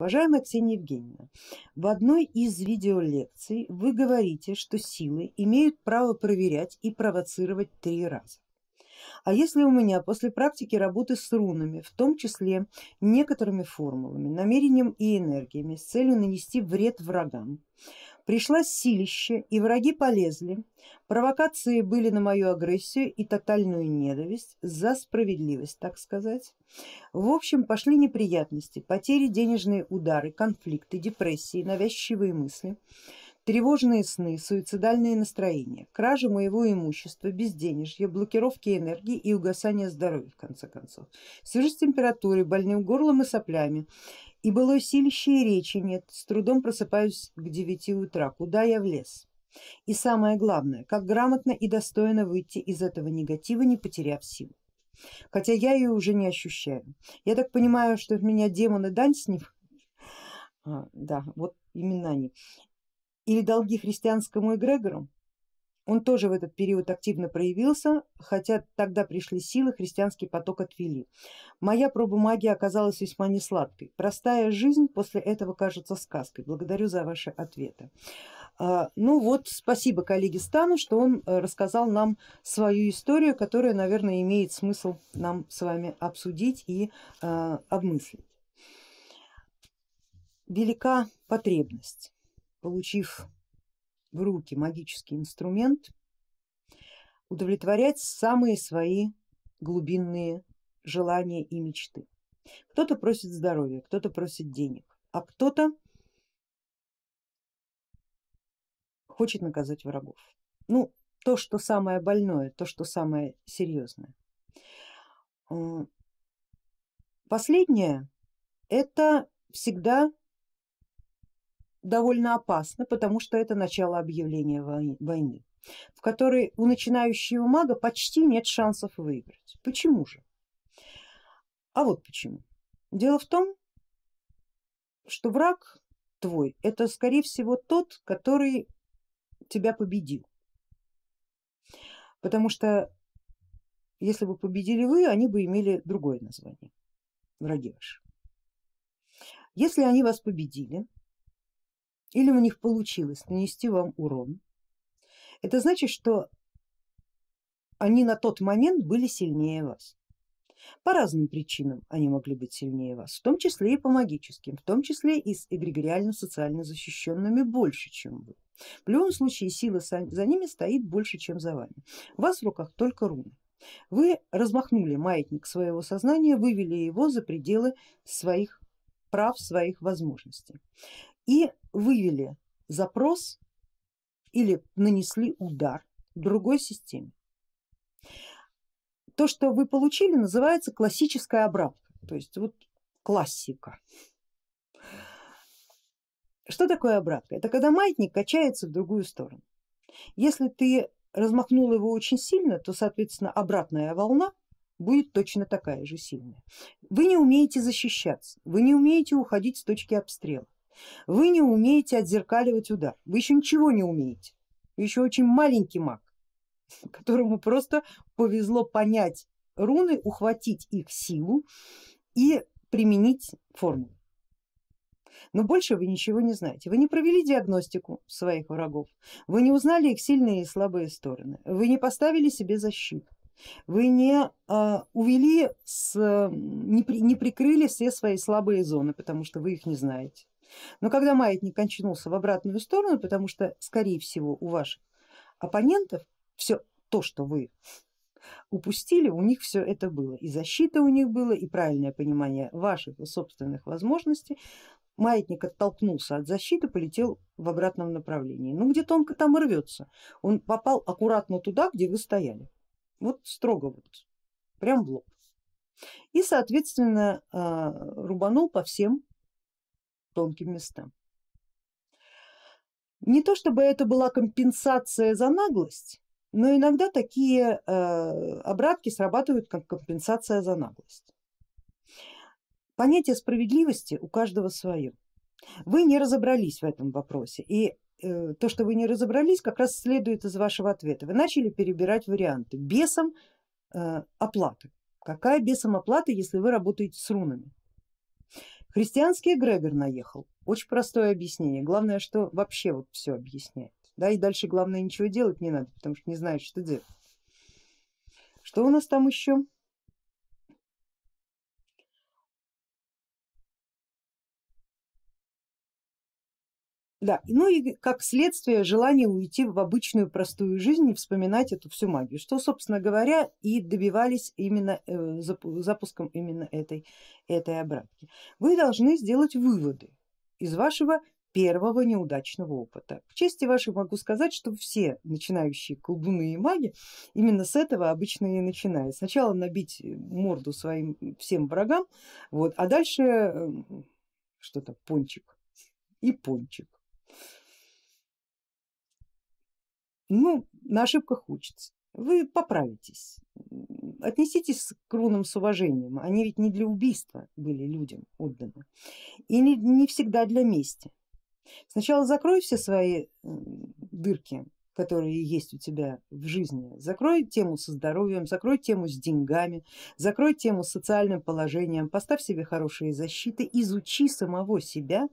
Уважаемая Ксения Евгеньевна, в одной из видеолекций вы говорите, что силы имеют право проверять и провоцировать три раза. А если у меня после практики работы с рунами, в том числе некоторыми формулами, намерением и энергиями с целью нанести вред врагам, Пришла силище и враги полезли, провокации были на мою агрессию и тотальную ненависть за справедливость, так сказать. В общем пошли неприятности, потери, денежные удары, конфликты, депрессии, навязчивые мысли, тревожные сны, суицидальные настроения, кражи моего имущества, безденежье, блокировки энергии и угасание здоровья в конце концов. Сижу с температурой, больным горлом и соплями, и былой силища и речи нет, с трудом просыпаюсь к девяти утра, куда я влез? И самое главное, как грамотно и достойно выйти из этого негатива, не потеряв силу. Хотя я ее уже не ощущаю. Я так понимаю, что в меня демоны дань с ним, а, да, вот именно они, или долги христианскому эгрегору, он тоже в этот период активно проявился, хотя тогда пришли силы, христианский поток отвели. Моя проба магии оказалась весьма несладкой. Простая жизнь после этого кажется сказкой. Благодарю за ваши ответы. А, ну вот, спасибо коллеге Стану, что он э, рассказал нам свою историю, которая, наверное, имеет смысл нам с вами обсудить и а, обмыслить. Велика потребность, получив в руки магический инструмент, удовлетворять самые свои глубинные желания и мечты. Кто-то просит здоровья, кто-то просит денег, а кто-то хочет наказать врагов. Ну, то, что самое больное, то, что самое серьезное. Последнее это всегда довольно опасно, потому что это начало объявления войны, в которой у начинающего мага почти нет шансов выиграть. Почему же? А вот почему. Дело в том, что враг твой это скорее всего тот, который тебя победил. Потому что если бы победили вы, они бы имели другое название, враги ваши. Если они вас победили, или у них получилось нанести вам урон, это значит, что они на тот момент были сильнее вас. По разным причинам они могли быть сильнее вас, в том числе и по магическим, в том числе и с эгрегориально-социально защищенными больше, чем вы. В любом случае сила за ними стоит больше, чем за вами. У вас в руках только руны. Вы размахнули маятник своего сознания, вывели его за пределы своих прав, своих возможностей и вывели запрос или нанесли удар другой системе. То, что вы получили, называется классическая обратка, то есть вот классика. Что такое обратка? Это когда маятник качается в другую сторону. Если ты размахнул его очень сильно, то соответственно обратная волна будет точно такая же сильная. Вы не умеете защищаться, вы не умеете уходить с точки обстрела. Вы не умеете отзеркаливать удар, вы еще ничего не умеете, вы еще очень маленький маг, которому просто повезло понять руны, ухватить их силу и применить формулу. Но больше вы ничего не знаете, вы не провели диагностику своих врагов, вы не узнали их сильные и слабые стороны, вы не поставили себе защиту, вы не э, увели, с, не, при, не прикрыли все свои слабые зоны, потому что вы их не знаете. Но когда маятник кончнулся в обратную сторону, потому что скорее всего у ваших оппонентов все то, что вы упустили, у них все это было. И защита у них было, и правильное понимание ваших собственных возможностей. Маятник оттолкнулся от защиты, полетел в обратном направлении. Ну где тонко там рвется. Он попал аккуратно туда, где вы стояли. Вот строго вот, прям в лоб. И соответственно а, рубанул по всем тонким местам. Не то чтобы это была компенсация за наглость, но иногда такие э, обратки срабатывают как компенсация за наглость. Понятие справедливости у каждого свое. Вы не разобрались в этом вопросе и э, то, что вы не разобрались, как раз следует из вашего ответа. Вы начали перебирать варианты. Бесом э, оплаты. Какая бесом оплата, если вы работаете с рунами? Христианский эгрегор наехал, очень простое объяснение, главное, что вообще вот все объясняет. Да, и дальше главное ничего делать не надо, потому что не знаешь, что делать. Что у нас там еще? Да, ну и как следствие желание уйти в обычную простую жизнь и вспоминать эту всю магию, что собственно говоря и добивались именно э, запуском именно этой, этой обратки. Вы должны сделать выводы из вашего первого неудачного опыта. В чести вашей могу сказать, что все начинающие колдуны и маги именно с этого обычно и начинают. Сначала набить морду своим всем врагам, вот, а дальше э, что-то пончик и пончик. Ну, на ошибках учатся. Вы поправитесь, отнеситесь к рунам с уважением, они ведь не для убийства были людям отданы. И не, не всегда для мести. Сначала закрой все свои дырки, которые есть у тебя в жизни, закрой тему со здоровьем, закрой тему с деньгами, закрой тему с социальным положением, поставь себе хорошие защиты, изучи самого себя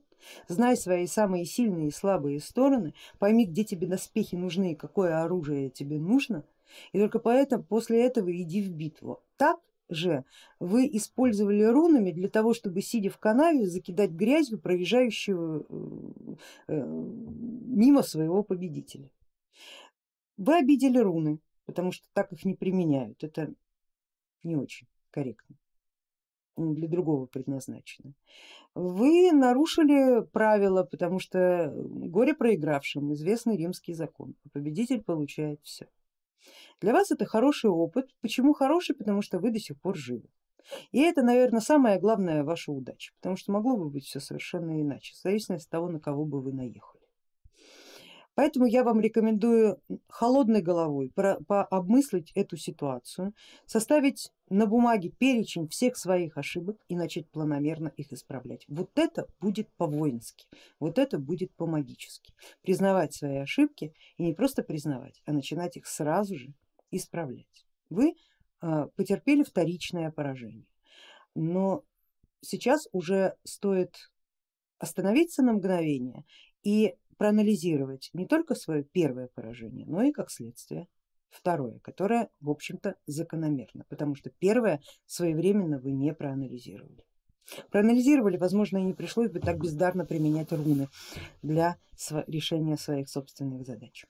Знай свои самые сильные и слабые стороны, пойми, где тебе доспехи нужны и какое оружие тебе нужно, и только поэтому после этого иди в битву. Так же вы использовали рунами для того, чтобы сидя в канаве закидать грязью проезжающего э, э, мимо своего победителя. Вы обидели руны, потому что так их не применяют, это не очень корректно для другого предназначены. Вы нарушили правила, потому что горе проигравшим известный римский закон, победитель получает все. Для вас это хороший опыт. Почему хороший? Потому что вы до сих пор живы. И это, наверное, самая главная ваша удача, потому что могло бы быть все совершенно иначе, в зависимости от того, на кого бы вы наехали. Поэтому я вам рекомендую холодной головой пообмыслить эту ситуацию, составить на бумаге перечень всех своих ошибок и начать планомерно их исправлять. Вот это будет по-воински, вот это будет по-магически. Признавать свои ошибки и не просто признавать, а начинать их сразу же исправлять. Вы а, потерпели вторичное поражение, но сейчас уже стоит остановиться на мгновение и проанализировать не только свое первое поражение, но и как следствие второе, которое в общем-то закономерно, потому что первое своевременно вы не проанализировали. Проанализировали, возможно, и не пришлось бы так бездарно применять руны для решения своих собственных задач.